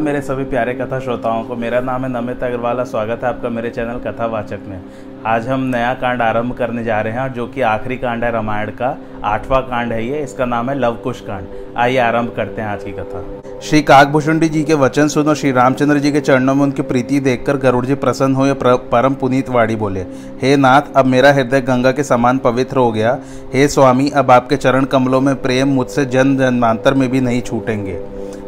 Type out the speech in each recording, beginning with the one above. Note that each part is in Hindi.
अब मेरे सभी प्यारे कथा श्रोताओं को, मेरा नाम है नमित अग्रवाल स्वागत है आपका मेरे चैनल कथावाचक में। आज हम नया कांड आरंभ करने जा रहे हैं, और जो कि आखिरी कांड है रामायण का, आठवां कांड है ये, इसका नाम है लवकुश कांड। आइए आरंभ करते हैं आज की कथा। श्री काकभूषुंडी जी के वचन सुनो, श्री रामचंद्र जी के चरणों में उनकी प्रीति देखकर गरुड़ जी प्रसन्न हुए परम पुनीत वाड़ी बोले, हे नाथ, अब मेरा हृदय गंगा के समान पवित्र हो गया। हे स्वामी, अब आपके चरण कमलों में प्रेम मुझसे जन जन्मांतर में भी नहीं छूटेंगे।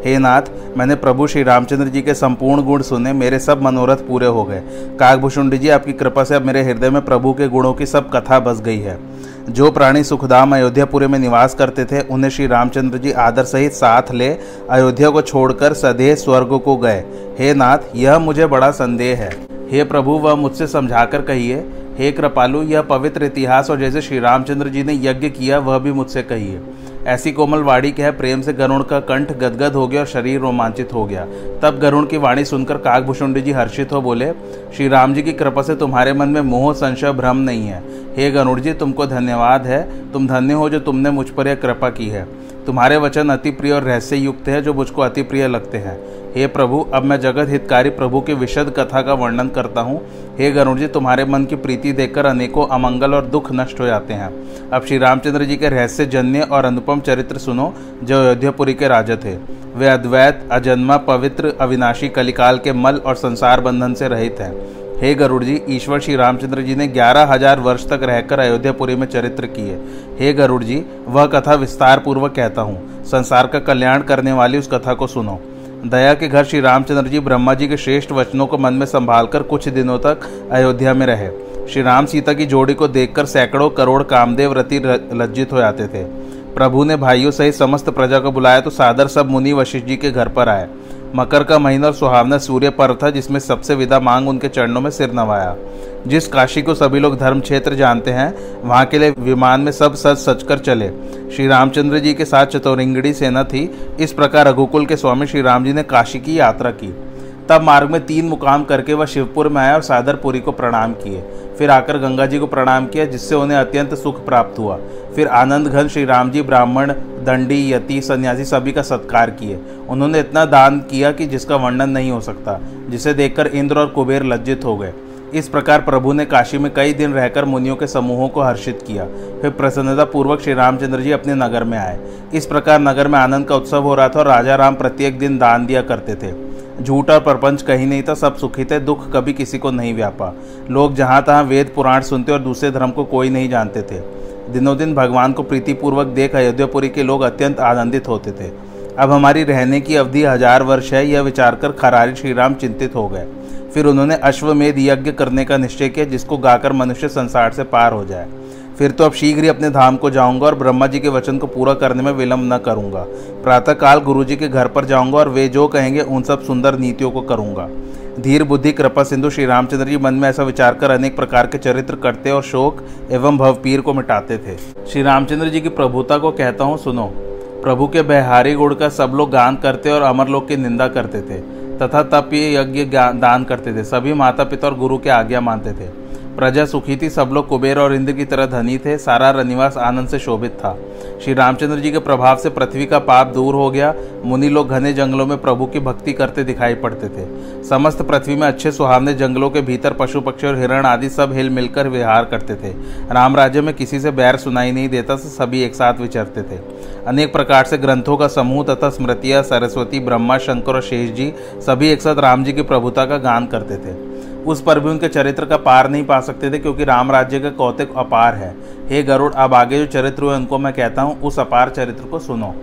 हे नाथ, मैंने प्रभु श्री रामचंद्र जी के संपूर्ण गुण सुने, मेरे सब मनोरथ पूरे हो गए। काकभूषुंड जी, आपकी कृपा से अब मेरे हृदय में प्रभु के गुणों की सब कथा बस गई है। जो प्राणी सुखधाम अयोध्यापुरी में निवास करते थे, उन्हें श्री रामचंद्र जी आदर सहित साथ ले अयोध्या को छोड़कर सदैव स्वर्ग को गए। हे नाथ, यह मुझे बड़ा संदेह है। हे प्रभु, वह मुझसे समझाकर कहिए, हे कृपालु, यह पवित्र इतिहास और जैसे श्री रामचंद्र जी ने यज्ञ किया, वह भी मुझसे कहिए। ऐसी कोमल वाणी कह प्रेम से गरुण का कंठ गदगद हो गया और शरीर रोमांचित हो गया। तब गरुण की वाणी सुनकर काकभूषुंडी जी हर्षित हो बोले, श्री राम जी की कृपा से तुम्हारे मन में मोह, संशय, भ्रम नहीं है। हे गरुण जी, तुमको धन्यवाद है। तुम धन्य हो जो तुमने मुझ पर यह कृपा की है। तुम्हारे वचन अति प्रिय और रहस्य युक्त है जो मुझको अति प्रिय लगते हैं। हे प्रभु, अब मैं जगत हितकारी प्रभु की विशद कथा का वर्णन करता हूँ। हे गरुण जी तुम्हारे मन की प्रीति देखकर अनेकों अमंगल और दुख नष्ट हो जाते हैं। अब श्री रामचंद्र जी के रहस्य जन्य और अनुपम चरित्र सुनो, जो अयोध्यापुरी के राजा थे। वे अद्वैत, अजन्मा, पवित्र, अविनाशी कलिकाल के मल और संसार बंधन से रहित हैं। हे गरुड़ जी, ईश्वर श्री रामचंद्र जी ने ग्यारह हज़ार वर्ष तक रहकर अयोध्यापुरी में चरित्र किए। हे गरुड़ जी, वह कथा विस्तार पूर्वक कहता हूँ। संसार का कल्याण करने वाली उस कथा को सुनो। दया के घर श्री रामचंद्र जी ब्रह्मा जी के श्रेष्ठ वचनों को मन में संभालकर कुछ दिनों तक अयोध्या में रहे। श्री राम सीता की जोड़ी को देखकर सैकड़ों करोड़ कामदेव रति लज्जित हो जाते थे। प्रभु ने भाइयों सहित समस्त प्रजा को बुलाया तो सादर सब मुनि वशिष्ठ जी के घर पर आए। मकर का महीना और सुहावना सूर्य पर्व था, जिसमें सबसे विदा मांग उनके चरणों में सिर नवाया। जिस काशी को सभी लोग धर्म क्षेत्र जानते हैं, वहाँ के लिए विमान में सब सच सच कर चले। श्री रामचंद्र जी के साथ चतुरिंगड़ी सेना थी। इस प्रकार रघुकुल के स्वामी श्री राम जी ने काशी की यात्रा की। तब मार्ग में तीन मुकाम करके वह शिवपुर में आया और सादरपुरी को प्रणाम किए। फिर आकर गंगा जी को प्रणाम किया, जिससे उन्हें अत्यंत सुख प्राप्त हुआ। फिर आनंद घन श्री राम जी, ब्राह्मण, दंडी, यति, सन्यासी सभी का सत्कार किए। उन्होंने इतना दान किया कि जिसका वर्णन नहीं हो सकता, जिसे देखकर इंद्र और कुबेर लज्जित हो गए। इस प्रकार प्रभु ने काशी में कई दिन रहकर मुनियों के समूहों को हर्षित किया। फिर प्रसन्नता पूर्वक श्री रामचंद्र जी अपने नगर में आए। इस प्रकार नगर में आनंद का उत्सव हो रहा था और राजा राम प्रत्येक दिन दान दिया करते थे। झूठ और प्रपंच कहीं नहीं था, सब सुखी थे, दुख कभी किसी को नहीं व्यापा। लोग जहाँ तहाँ वेद पुराण सुनते और दूसरे धर्म को कोई नहीं जानते थे। दिनों दिन भगवान को प्रीतिपूर्वक देख अयोध्यापुरी के लोग अत्यंत आनंदित होते थे। अब हमारी रहने की अवधि हज़ार वर्ष है, यह विचार कर खरारी श्रीराम चिंतित हो गए। फिर उन्होंने अश्वमेध यज्ञ करने का निश्चय किया, जिसको गाकर मनुष्य संसार से पार हो जाए। फिर तो अब शीघ्र ही अपने धाम को जाऊँगा और ब्रह्मा जी के वचन को पूरा करने में विलंब न करूँगा। प्रातःकाल गुरु जी के घर पर जाऊँगा और वे जो कहेंगे, उन सब सुंदर नीतियों को करूँगा। धीर बुद्धि, कृपा सिंधु, श्री रामचंद्र जी मन में ऐसा विचार कर अनेक प्रकार के चरित्र करते और शोक एवं भवपीर को मिटाते थे। श्री रामचंद्र जी की प्रभुता को कहता हूँ, सुनो। प्रभु के बहारी गुण का सब लोग गान करते और अमर लोग की निंदा करते थे, तथा तप ये यज्ञ दान करते थे। सभी माता पिता और गुरु के आज्ञा मानते थे। प्रजा सुखी थी, सब लोग कुबेर और इंद्र की तरह धनी थे, सारा रनिवास आनंद से शोभित था। श्री रामचंद्र जी के प्रभाव से पृथ्वी का पाप दूर हो गया, मुनि लोग घने जंगलों में प्रभु की भक्ति करते दिखाई पड़ते थे। समस्त पृथ्वी में अच्छे सुहावने जंगलों के भीतर पशु, पक्षी और हिरण आदि सब हिल मिलकर विहार करते थे। राम राज्य में किसी से बैर सुनाई नहीं देता से सभी एक साथ विचरते थे। अनेक प्रकार से ग्रंथों का समूह तथा स्मृतियाँ, सरस्वती, ब्रह्मा, शंकर और शेष जी, सभी एक साथ राम जी की प्रभुता का गान करते थे। उस पर भी उनके चरित्र का पार नहीं पा सकते थे, क्योंकि राम राज्य का कौतिक अपार है। हे गरुड़, अब आगे जो चरित्र हुए, उनको मैं कहता हूँ, उस अपार चरित्र को सुनो।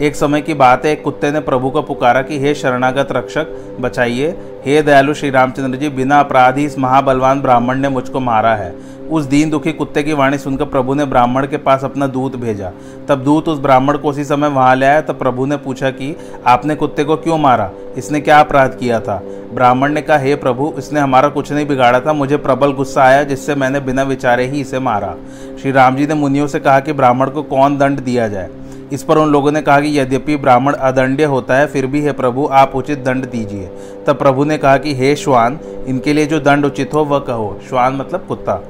एक समय की बात है, एक कुत्ते ने प्रभु को पुकारा कि, हे शरणागत रक्षक, बचाइए। हे दयालु श्री रामचंद्र जी, बिना अपराधी इस महाबलवान ब्राह्मण ने मुझको मारा है। उस दीन दुखी कुत्ते की वाणी सुनकर प्रभु ने ब्राह्मण के पास अपना दूत भेजा। तब दूत उस ब्राह्मण को उसी समय वहाँ ले आया। तब प्रभु ने पूछा कि, आपने कुत्ते को क्यों मारा? इसने क्या अपराध किया था? ब्राह्मण ने कहा, हे प्रभु, इसने हमारा कुछ नहीं बिगाड़ा था। मुझे प्रबल गुस्सा आया, जिससे मैंने बिना विचारे ही इसे मारा। श्री राम जी ने मुनियों से कहा कि, ब्राह्मण को कौन दंड दिया जाए? इस पर उन लोगों ने कहा कि यद्यपि ब्राह्मण अदंड्य होता है, फिर भी हे प्रभु, आप उचित दंड दीजिए। तब प्रभु ने कहा कि, हे श्वान, इनके लिए जो दंड उचित हो, वह कहो। श्वान मतलब कुत्ता।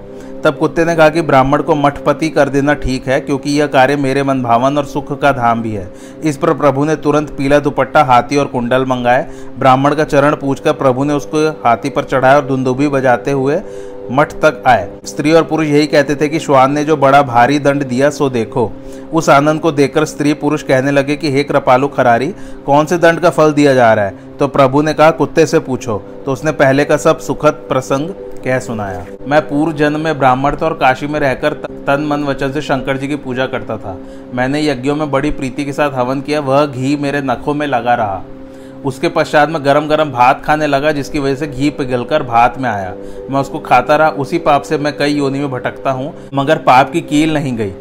तब कुत्ते ने कहा कि, ब्राह्मण को मठपति कर देना ठीक है, क्योंकि यह कार्य मेरे मन भावन और सुख का धाम भी है। इस पर प्रभु ने तुरंत पीला दुपट्टा, हाथी और कुंडल मंगाए। ब्राह्मण का चरण पूछकर प्रभु ने उसको हाथी पर चढ़ाया और धुंदुबी बजाते हुए मठ तक आए। स्त्री और पुरुष यही कहते थे कि श्वान ने जो बड़ा भारी दंड दिया, सो देखो। उस आनंद को देखकर स्त्री पुरुष कहने लगे कि, हे कृपालु खरारी, कौन से दंड का फल दिया जा रहा है? तो प्रभु ने कहा, कुत्ते से पूछो। तो उसने पहले का सब सुखद प्रसंग कह सुनाया। मैं पूर्व जन्म में ब्राह्मण था और काशी में रहकर तन मन वचन से शंकर जी की पूजा करता था। मैंने यज्ञों में बड़ी प्रीति के साथ हवन किया, वह घी मेरे नखों में लगा रहा। उसके पश्चात में गरम गरम भात खाने लगा, जिसकी वजह से घी पिघलकर भात में आया। मैं उसको खाता रहा, उसी पाप से मैं कई योनि में भटकता हूँ, मगर पाप की कील नहीं गई।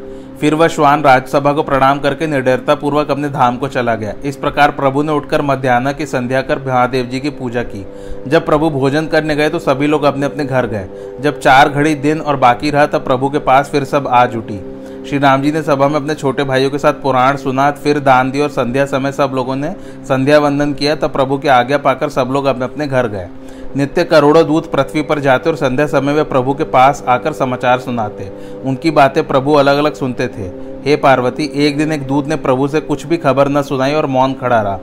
फिर वह श्वान राज्यसभा को प्रणाम करके निडरता पूर्वक अपने धाम को चला गया। इस प्रकार प्रभु ने उठकर मध्यान्ह की संध्या कर महादेव जी की पूजा की। जब प्रभु भोजन करने गए तो सभी लोग अपने अपने घर गए। जब चार घड़ी दिन और बाकी रहा, तब प्रभु के पास फिर सब आ जुटी। श्री राम जी ने सभा में अपने छोटे भाइयों के साथ पुराण सुना, फिर दान दिया और संध्या समय सब लोगों ने संध्या वंदन किया, तब प्रभु की आज्ञा पाकर सब लोग अपने अपने घर गए। नित्य करोड़ों दूत पृथ्वी पर जाते और संध्या समय वे प्रभु के पास आकर समाचार सुनाते। उनकी बातें प्रभु अलग अलग सुनते थे। हे पार्वती, एक दिन एक दूध ने प्रभु से कुछ भी खबर न सुनाई और मौन खड़ा रहा।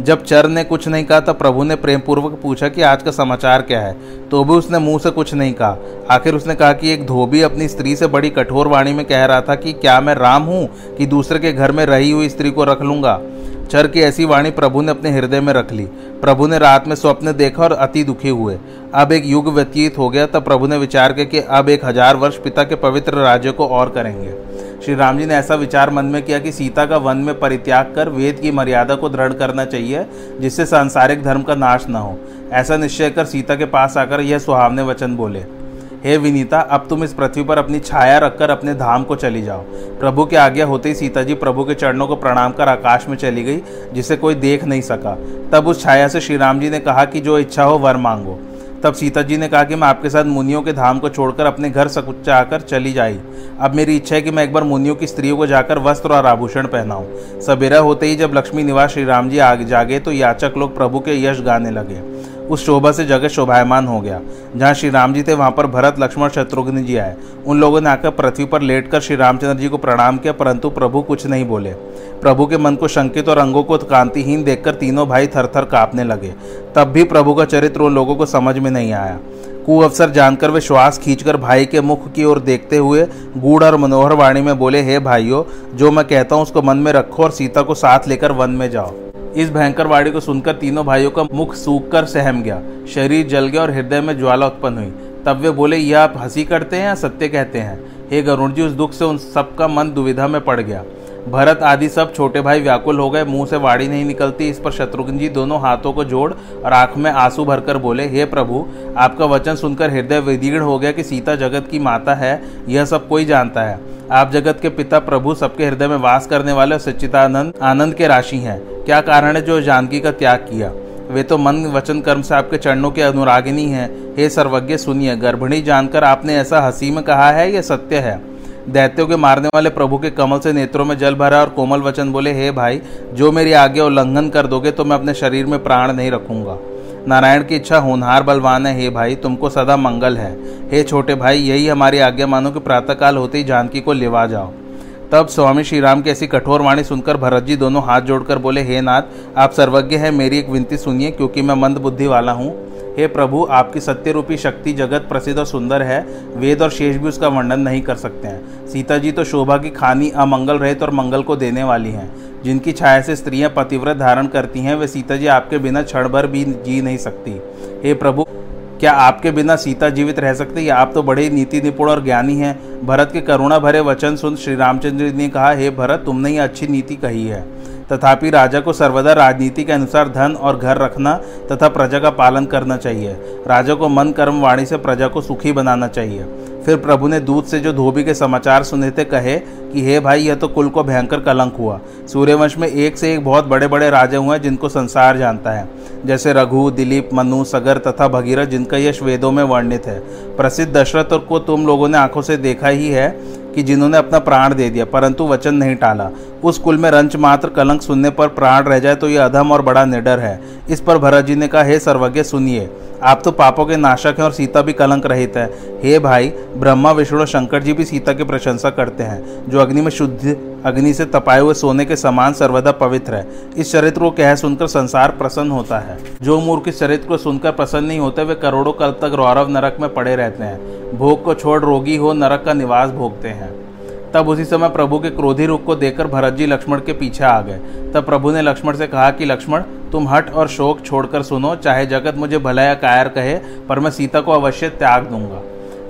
जब चर ने कुछ नहीं कहा, तब प्रभु ने प्रेम पूर्वक पूछा कि आज का समाचार क्या है? तो भी उसने मुँह से कुछ नहीं कहा। आखिर उसने कहा कि एक धोबी अपनी स्त्री से बड़ी कठोर वाणी में कह रहा था कि क्या मैं राम हूँ कि दूसरे के घर में रही हुई स्त्री को रख लूँगा? चर की ऐसी वाणी प्रभु ने अपने हृदय में रख ली। प्रभु ने रात में स्वप्न देखा और अति दुखी हुए। अब एक युग व्यतीत हो गया, तब प्रभु ने विचार किया कि अब एक हज़ार वर्ष पिता के पवित्र राज्य को और करेंगे। श्री राम जी ने ऐसा विचार मन में किया कि सीता का वन में परित्याग कर वेद की मर्यादा को दृढ़ करना चाहिए, जिससे सांसारिक धर्म का नाश न हो। ऐसा निश्चय कर सीता के पास आकर यह सुहावने वचन बोले, हे विनीता, अब तुम इस पृथ्वी पर अपनी छाया रखकर अपने धाम को चली जाओ। प्रभु की आज्ञा होते ही सीता जी प्रभु के चरणों को प्रणाम कर आकाश में चली गई, जिसे कोई देख नहीं सका। तब उस छाया से श्री राम जी ने कहा कि जो इच्छा हो, वर मांगो। तब सीता जी ने कहा कि मैं आपके साथ मुनियों के धाम को छोड़कर अपने घर सकुच्चा आकर चली जाई। अब मेरी इच्छा है कि मैं एक बार मुनियों की स्त्रियों को जाकर वस्त्र और आभूषण पहनाऊं। सवेरा होते ही जब लक्ष्मी निवास श्री राम जी आग जागे तो याचक लोग प्रभु के यश गाने लगे। उस शोभा से जगत शोभायमान हो गया, जहाँ श्री राम जी थे, वहाँ पर भरत, लक्ष्मण, शत्रुघ्न जी आए। उन लोगों ने आकर पृथ्वी पर लेटकर श्री रामचंद्र जी को प्रणाम किया, परंतु प्रभु कुछ नहीं बोले। प्रभु के मन को शंकित और अंगों को कांतिहीन देखकर तीनों भाई थर थर कांपने लगे। तब भी प्रभु का चरित्र उन लोगों को समझ में नहीं आया। कु अवसर जानकर वे श्वास खींचकर भाई के मुख की ओर देखते हुए गूढ़ और मनोहर वाणी में बोले, हे भाइयों, जो मैं कहता हूँ, उसको मन में रखो और सीता को साथ लेकर वन में जाओ। इस भयंकर वाणी को सुनकर तीनों भाइयों का मुख सूख कर सहम गया। शरीर जल गया और हृदय में ज्वाला उत्पन्न हुई। तब वे बोले यह आप हँसी करते हैं या सत्य कहते हैं? हे गरुण जी उस दुख से उन सबका मन दुविधा में पड़ गया। भरत आदि सब छोटे भाई व्याकुल हो गए। मुँह से वाड़ी नहीं निकलती। इस पर शत्रुघ्न जी दोनों हाथों को जोड़ और आँख में आँसू भरकर बोले, हे प्रभु, आपका वचन सुनकर हृदय विदीर्ण हो गया कि सीता जगत की माता है। यह सब कोई जानता है। आप जगत के पिता प्रभु सबके हृदय में वास करने वाले और सच्चिदानंद आनंद के राशि हैं। क्या कारण है जो जानकी का त्याग किया? वे तो मन वचन कर्म से आपके चरणों के अनुरागिनी हैं। हे सर्वज्ञ, सुनिए, गर्भिणी जानकर आपने ऐसा हँसी में कहा है यह सत्य है? दैत्यों के मारने वाले प्रभु के कमल से नेत्रों में जल भरा और कोमल वचन बोले, हे भाई, जो मेरी आज्ञा उल्लंघन कर दोगे तो मैं अपने शरीर में प्राण नहीं रखूँगा। नारायण की इच्छा होनहार बलवान है, हे भाई, तुमको सदा मंगल है। हे छोटे भाई, यही हमारी आज्ञा मानो कि प्रातःकाल होते ही जानकी को लेवा जाओ। तब स्वामी श्री राम की ऐसी कठोर वाणी सुनकर भरत जी दोनों हाथ जोड़कर बोले, हे नाथ, आप सर्वज्ञ हैं, मेरी एक विनती सुनिए, क्योंकि मैं मंद बुद्धि वाला हूँ। हे प्रभु, आपकी सत्य रूपी शक्ति जगत प्रसिद्ध और सुंदर है। वेद और शेष भी उसका वर्णन नहीं कर सकते हैं। सीता जी तो शोभा की खानी, अमंगल रहित और मंगल को देने वाली हैं। जिनकी छाया से स्त्रियाँ पतिव्रत धारण करती हैं, वे सीता जी आपके बिना क्षण भर भी जी नहीं सकती। हे प्रभु, क्या आपके बिना सीता जीवित रह सकती? है आप तो बड़े नीति निपुण और ज्ञानी हैं। भरत के करुणा भरे वचन सुन श्री रामचंद्र जी ने कहा, हे भरत, तुमने ही अच्छी नीति कही है। तथापि राजा को सर्वदा राजनीति के अनुसार धन और घर रखना तथा प्रजा का पालन करना चाहिए। राजा को मन कर्म वाणी से प्रजा को सुखी बनाना चाहिए। फिर प्रभु ने दूत से जो धोबी के समाचार सुने थे कहे कि, हे भाई, यह तो कुल को भयंकर कलंक हुआ। सूर्यवंश में एक से एक बहुत बड़े बड़े राजा हुए हैं जिनको संसार जानता है। जैसे रघु, दिलीप, मनु, सगर तथा भगीरथ जिनका यश वेदों में वर्णित है। प्रसिद्ध दशरथ को तुम लोगों ने आँखों से देखा ही है कि जिन्होंने अपना प्राण दे दिया, परंतु वचन नहीं टाला। उस कुल में रंच मात्र कलंक सुनने पर प्राण रह जाए तो यह अधम और बड़ा निडर है। इस पर भरत जी ने कहा, हे सर्वज्ञ, सुनिए। आप तो पापों के नाशक हैं और सीता भी कलंक रहित है। हे भाई, ब्रह्मा, विष्णु और शंकर जी भी सीता की प्रशंसा करते हैं, जो अग्नि में शुद्ध अग्नि से तपाए हुए सोने के समान सर्वदा पवित्र है। इस चरित्र को कह सुनकर संसार प्रसन्न होता है। जो मूर्ख इस चरित्र को सुनकर प्रसन्न नहीं होते, वे करोड़ों कल तक रौरव नरक में पड़े रहते हैं। भोग को छोड़ रोगी हो, नरक का निवास भोगते हैं। तब उसी समय प्रभु के क्रोधी रूप को देखकर भरत जी लक्ष्मण के पीछे आ गए। तब प्रभु ने लक्ष्मण से कहा कि, लक्ष्मण तुम हट और शोक छोड़कर सुनो, चाहे जगत मुझे भला या कायर कहे, पर मैं सीता को अवश्य त्याग दूँगा।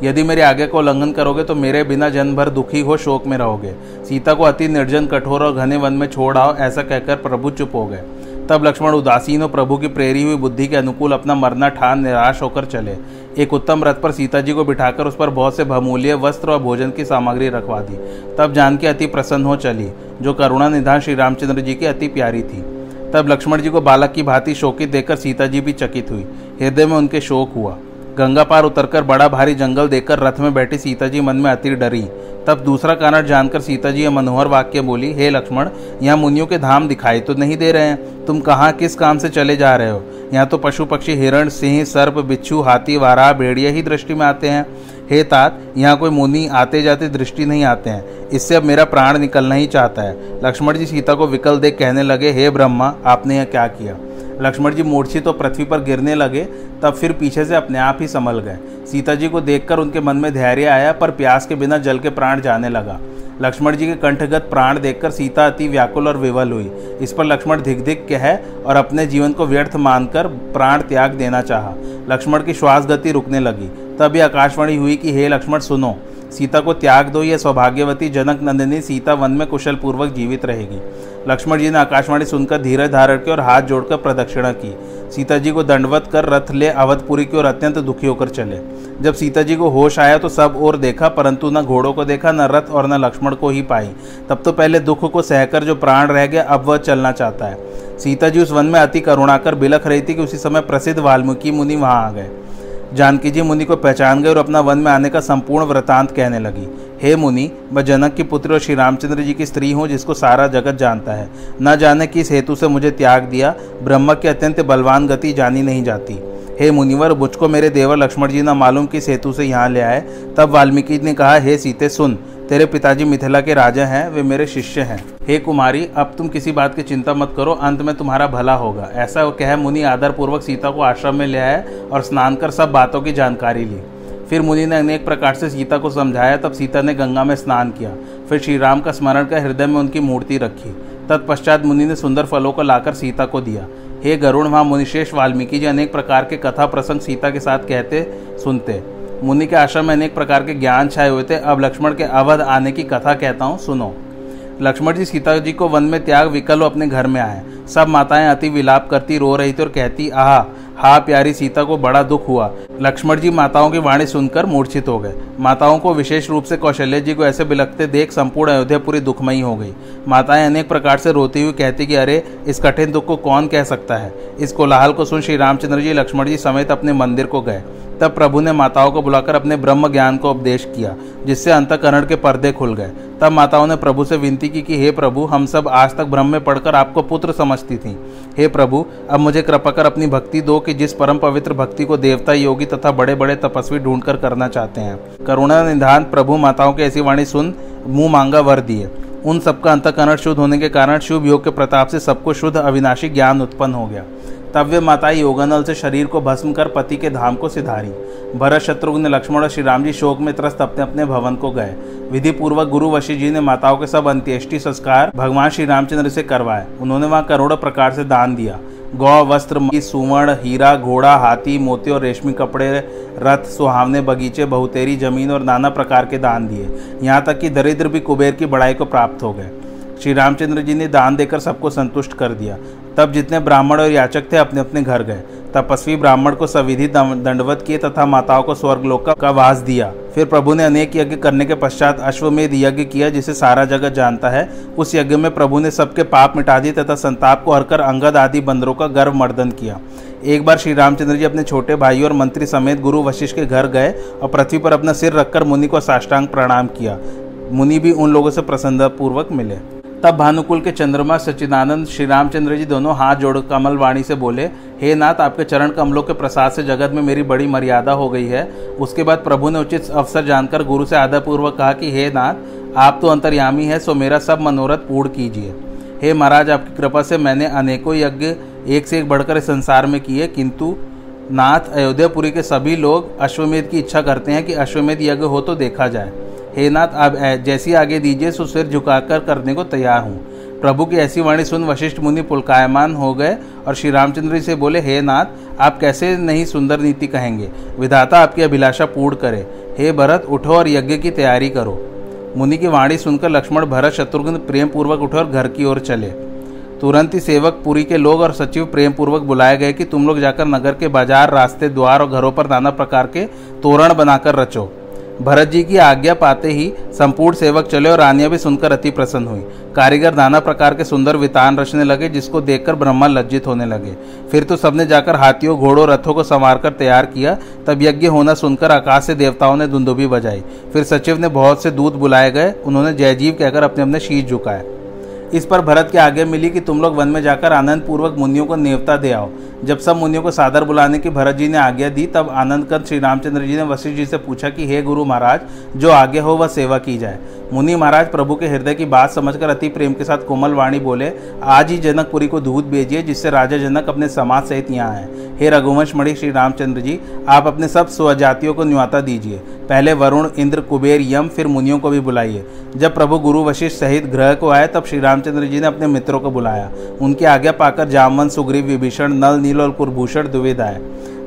यदि मेरे आगे को उल्लंघन करोगे तो मेरे बिना जन्म भर दुखी हो शोक में रहोगे। सीता को अति निर्जन, कठोर और घने वन में छोड़ आओ, ऐसा कहकर प्रभु चुप हो गए। तब लक्ष्मण उदासीन और प्रभु की प्रेरी हुई बुद्धि के अनुकूल अपना मरना ठान निराश होकर चले। एक उत्तम रथ पर सीता जी को बिठाकर उस पर बहुत से बहुमूल्य वस्त्र और भोजन की सामग्री रखवा दी। तब जानकी अति प्रसन्न हो चली, जो करुणा निधान श्री रामचंद्र जी की अति प्यारी थी। तब लक्ष्मण जी को बालक की भांति शोकित देखकर सीता जी भी चकित हुई। हृदय में उनके शोक हुआ। गंगा पार उतरकर बड़ा भारी जंगल देखकर रथ में बैठी सीता जी मन में अति डरी। तब दूसरा कारण जानकर सीता जी यह मनोहर वाक्य बोली, हे लक्ष्मण, यहाँ मुनियों के धाम दिखाई तो नहीं दे रहे हैं। तुम कहाँ, किस काम से चले जा रहे हो? यहाँ तो पशु पक्षी, हिरण, सिंह, सर्प, बिच्छू, हाथी, वारा, भेड़िया ही दृष्टि में आते हैं। हे तात, यहाँ कोई मुनि आते जाते दृष्टि नहीं आते हैं। इससे अब मेरा प्राण निकलना ही चाहता है। लक्ष्मण जी सीता को विकल देख कहने लगे, हे ब्रह्मा, आपने यह क्या किया? लक्ष्मण जी मूर्छित तो पृथ्वी पर गिरने लगे, तब फिर पीछे से अपने आप ही संभल गए। सीता जी को देखकर उनके मन में धैर्य आया, पर प्यास के बिना जल के प्राण जाने लगा। लक्ष्मण जी के कंठगत प्राण देखकर सीता अति व्याकुल और विवल हुई। इस पर लक्ष्मण धिक कह और अपने जीवन को व्यर्थ मानकर प्राण त्याग देना चाहा। लक्ष्मण की श्वास गति रुकने लगी। तभी आकाशवाणी हुई कि, हे लक्ष्मण, सुनो। सीता को त्याग दो यह सौभाग्यवती जनक नंदिनी सीता वन में कुशल पूर्वक जीवित रहेगी। लक्ष्मण जी ने आकाशवाणी सुनकर धीरज धारण की और हाथ जोड़कर प्रदक्षिणा की। सीता जी को दंडवत कर रथ ले अवधपुरी की ओर अत्यंत दुखी होकर चले। जब सीता जी को होश आया तो सब और देखा, परंतु न घोड़ों को देखा, न रथ और न लक्ष्मण को ही पाई। तब तो पहले दुख को सहकर जो प्राण रह गया, अब वह चलना चाहता है। सीता जी उस वन में अति करुणाकर बिलख रही थी कि उसी समय प्रसिद्ध वाल्मीकि मुनि वहाँ आ गए। जानकी जी मुनि को पहचान गए और अपना वन में आने का संपूर्ण वृतांत कहने लगी। हे मुनि, मैं जनक की पुत्र और श्री रामचंद्र जी की स्त्री हूँ, जिसको सारा जगत जानता है। न जाने किस हेतु से मुझे त्याग दिया, ब्रह्म की अत्यंत बलवान गति जानी नहीं जाती। हे मुनिवर, मुझको मेरे देवर लक्ष्मण जी न मालूम किस हेतु से यहाँ ले आए। तब वाल्मीकि ने कहा, हे सीते, सुन। तेरे पिताजी मिथिला के राजा हैं, वे मेरे शिष्य हैं। हे कुमारी, अब तुम किसी बात की चिंता मत करो, अंत में तुम्हारा भला होगा। ऐसा कह मुनि आदर पूर्वक सीता को आश्रम में ले आए और स्नान कर सब बातों की जानकारी ली। फिर मुनि ने अनेक प्रकार से सीता को समझाया, तब सीता ने गंगा में स्नान किया। फिर श्री राम का स्मरण कर हृदय में उनकी मूर्ति रखी। तत्पश्चात मुनि ने सुंदर फलों को लाकर सीता को दिया। हे गरुण, वहाँ मुनिशेष वाल्मीकि जी अनेक प्रकार के कथा प्रसंग सीता के साथ कहते, सुनते। मुनि के आश्रम में अनेक प्रकार के ज्ञान छाए हुए थे। अब लक्ष्मण के अवध आने की कथा कहता हूँ, सुनो। लक्ष्मण जी, सीता जी को वन में त्याग विकल अपने घर में आए। सब माताएँ अति विलाप करती, रो रही थी और कहती, आहा, हा प्यारी सीता को बड़ा दुख हुआ। लक्ष्मण जी माताओं की वाणी सुनकर मूर्छित हो गए। माताओं को विशेष रूप से कौशल्य जी को ऐसे बिलखते देख संपूर्ण अयोध्या पूरी दुखमयी हो गई। माताएँ अनेक प्रकार से रोती हुई कहती कि, अरे, इस कठिन दुख को कौन कह सकता है? इस कोलाहल को सुन श्री रामचंद्र जी लक्ष्मण जी समेत अपने मंदिर को गए। तब प्रभु ने माताओं को बुलाकर अपने ब्रह्म ज्ञान को उपदेश किया, जिससे अंतकरण के पर्दे खुल गए। तब माताओं ने प्रभु से विनती की कि, हे प्रभु, हम सब आज तक ब्रह्म में पढ़कर आपको पुत्र समझती थी। हे प्रभु, अब मुझे कृपा कर अपनी भक्ति दो कि जिस परम पवित्र भक्ति को देवता, योगी तथा बड़े बड़े तपस्वी ढूंढकर करना चाहते हैं। करुणा निधान, प्रभु माताओं की ऐसी वाणी सुन, मुँह मांगा वर दिए। उन सबका अंतकरण शुद्ध होने के कारण शुभ योग के प्रताप से सबको शुद्ध अविनाशी ज्ञान उत्पन्न हो गया। तब वे माता योगानल से शरीर को भस्म कर पति के धाम को सिधारी। भरत शत्रुघ्न लक्ष्मण और श्री राम जी शोक में त्रस्त अपने अपने भवन को गए। विधि पूर्वक गुरु वशी जी ने माताओं के सब अंत्येष्टि संस्कार भगवान श्री रामचंद्र से करवाए। उन्होंने वहाँ करोड़ों प्रकार से दान दिया। गौ, वस्त्र सुवर्ण, हीरा, घोड़ा, हाथी, मोती और रेशमी कपड़े, रथ, सुहावने, बगीचे, बहुतेरी, ज़मीन और नाना प्रकार के दान दिए। यहाँ तक कि दरिद्र भी कुबेर की बड़ाई को प्राप्त हो गए। श्री रामचंद्र जी ने दान देकर सबको संतुष्ट कर दिया। तब जितने ब्राह्मण और याचक थे अपने अपने घर गए। तपस्वी ब्राह्मण को सविधि दंडवत किए तथा माताओं को स्वर्गलोक का वास दिया। फिर प्रभु ने अनेक यज्ञ करने के पश्चात अश्वमेध यज्ञ किया, जिसे सारा जगत जानता है। उस यज्ञ में प्रभु ने सबके पाप मिटा दिए तथा संताप को हरकर अंगद आदि बंदरों का गर्व मर्दन किया। एक बार श्री रामचंद्र जी अपने छोटे भाई और मंत्री समेत गुरु वशिष्ठ के घर गए और पृथ्वी पर अपना सिर रखकर मुनि को साष्टांग प्रणाम किया। मुनि भी उन लोगों से प्रसन्नतापूर्वक मिले। तब भानुकुल के चंद्रमा सच्चिदानंद, श्री रामचंद्र जी दोनों हाथ जोड़ कमल वाणी से बोले, हे नाथ, आपके चरण कमलों के प्रसाद से जगत में मेरी बड़ी मर्यादा हो गई है। उसके बाद प्रभु ने उचित अवसर जानकर गुरु से आदरपूर्वक कहा कि, हे नाथ, आप तो अंतर्यामी है, सो मेरा सब मनोरथ पूर्ण कीजिए। हे महाराज, आपकी कृपा से मैंने अनेकों यज्ञ एक से एक बढ़कर इस संसार में किए, किंतु नाथ, अयोध्यापुरी के सभी लोग अश्वमेध की इच्छा करते हैं कि अश्वमेध यज्ञ हो तो देखा जाए। हे नाथ आप जैसी आगे दीजिए, सो सिर झुकाकर करने को तैयार हूँ। प्रभु की ऐसी वाणी सुन वशिष्ठ मुनि पुलकायमान हो गए और श्री रामचंद्र से बोले, हे नाथ, आप कैसे नहीं सुंदर नीति कहेंगे? विधाता आपकी अभिलाषा पूर्ण करे। हे भरत, उठो और यज्ञ की तैयारी करो। मुनि की वाणी सुनकर लक्ष्मण भरत शत्रुघ्न प्रेम पूर्वक उठे और घर की ओर चले। तुरंत ही सेवक, पुरी के लोग और सचिव प्रेम पूर्वक बुलाए गए कि तुम लोग जाकर नगर के बाज़ार, रास्ते, द्वार और घरों पर नाना प्रकार के तोरण बनाकर रचो। भरत जी की आज्ञा पाते ही संपूर्ण सेवक चले और रानियाँ भी सुनकर अति प्रसन्न हुई। कारीगर नाना प्रकार के सुंदर वितान रचने लगे, जिसको देखकर ब्रह्मा लज्जित होने लगे। फिर तो सबने जाकर हाथियों, घोड़ों रथों को संवार कर तैयार किया। तब यज्ञ होना सुनकर आकाश से देवताओं ने धुंदुबी बजाई। फिर सचिव ने बहुत से दूत बुलाए गए। उन्होंने जयजीव कहकर अपने अपने शीश झुकाए। इस पर भरत की आज्ञा मिली कि तुम लोग वन में जाकर आनंद पूर्वक मुनियों को नेवता दे आओ। जब सब मुनियों को सादर बुलाने की भरत जी ने आज्ञा दी, तब आनंद कंद श्री रामचंद्र जी ने वशिष्ठ जी से पूछा कि, हे गुरु महाराज, जो आगे हो वह सेवा की जाए। मुनि महाराज प्रभु के हृदय की बात समझकर अति प्रेम के साथ कोमल वाणी बोले, आज ही जनकपुरी को दूध भेजिए, जिससे राजा जनक अपने समाज सहित यहाँ आए। हे रघुवंश मणि, श्री रामचंद्र जी, आप अपने सब स्वजातियों को न्यौता दीजिए। पहले वरुण, इंद्र, कुबेर, यम, फिर मुनियों को भी बुलाइए। जब प्रभु गुरु वशिष्ठ सहित ग्रह को आए, तब श्री रामचंद्र जी ने अपने मित्रों को बुलाया। उनकी आज्ञा पाकर जामवन, सुग्रीव, विभीषण नल नील और कुरभूषण द्विविध आए।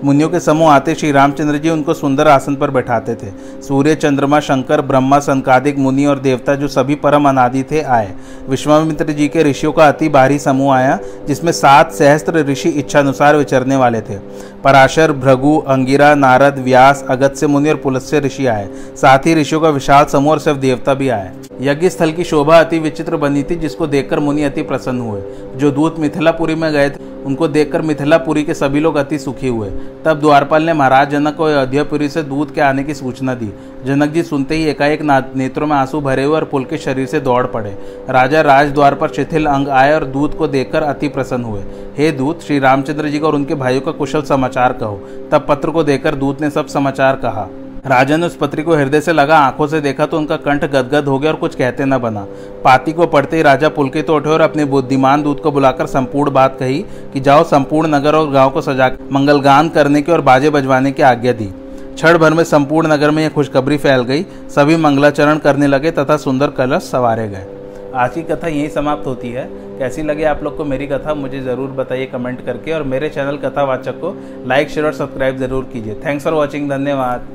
मुनियों के समूह आते श्री रामचंद्र जी उनको सुंदर आसन पर बैठाते थे। सूर्य, चंद्रमा, शंकर, ब्रह्मा, संकादिक, मुनि और देवता जो सभी परम अनादि थे आए। विश्वामित्र जी के ऋषियों का अति भारी समूह आया, जिसमें सात सहस्त्र ऋषि इच्छानुसार विचरने वाले थे। पराशर, भृगु, अंगिरा, नारद, व्यास, अगत्य मुनि और पुलस्य ऋषि आए। साथ ही ऋषियों का विशाल समूह और सिर्फ़ देवता भी आए। यज्ञ स्थल की शोभा अति विचित्र बनी थी, जिसको देखकर मुनि अति प्रसन्न हुए। जो दूत मिथिलापुरी में गए थे उनको देखकर मिथिलापुरी के सभी लोग अति सुखी हुए। तब द्वारपाल ने महाराज जनक को अयोध्यापुरी से दूध के आने की सूचना दी। जनक जी सुनते ही एकाएक नेत्रों में आँसू भरे हुए और पुल के शरीर से दौड़ पड़े। राजा राजद्वार पर शिथिल अंग आए और दूध को देखकर अति प्रसन्न हुए। हे दूत, श्री रामचंद्र जी को और उनके भाइयों का कुशल समाचार कहो। तब पत्र को देखकर दूत ने सब समाचार कहा। राजा ने उस पत्री को हृदय से लगा, आँखों से देखा तो उनका कंठ गदगद हो गया और कुछ कहते न बना। पाती को पढ़ते ही राजा पुलकित तो उठे और अपने बुद्धिमान दूत को बुलाकर संपूर्ण बात कही कि जाओ संपूर्ण नगर और गाँव को सजा, मंगलगान करने की और बाजे बजवाने की आज्ञा दी। क्षण भर में संपूर्ण नगर में यह खुशखबरी फैल गई, सभी मंगलाचरण करने लगे तथा सुंदर कलश सवारे गए। आज की कथा यहीं समाप्त होती है। कैसी लगे आप लोग को मेरी कथा, मुझे ज़रूर बताइए कमेंट करके और मेरे चैनल कथावाचक को लाइक, शेयर और सब्सक्राइब ज़रूर कीजिए। थैंक्स फॉर वॉचिंग धन्यवाद।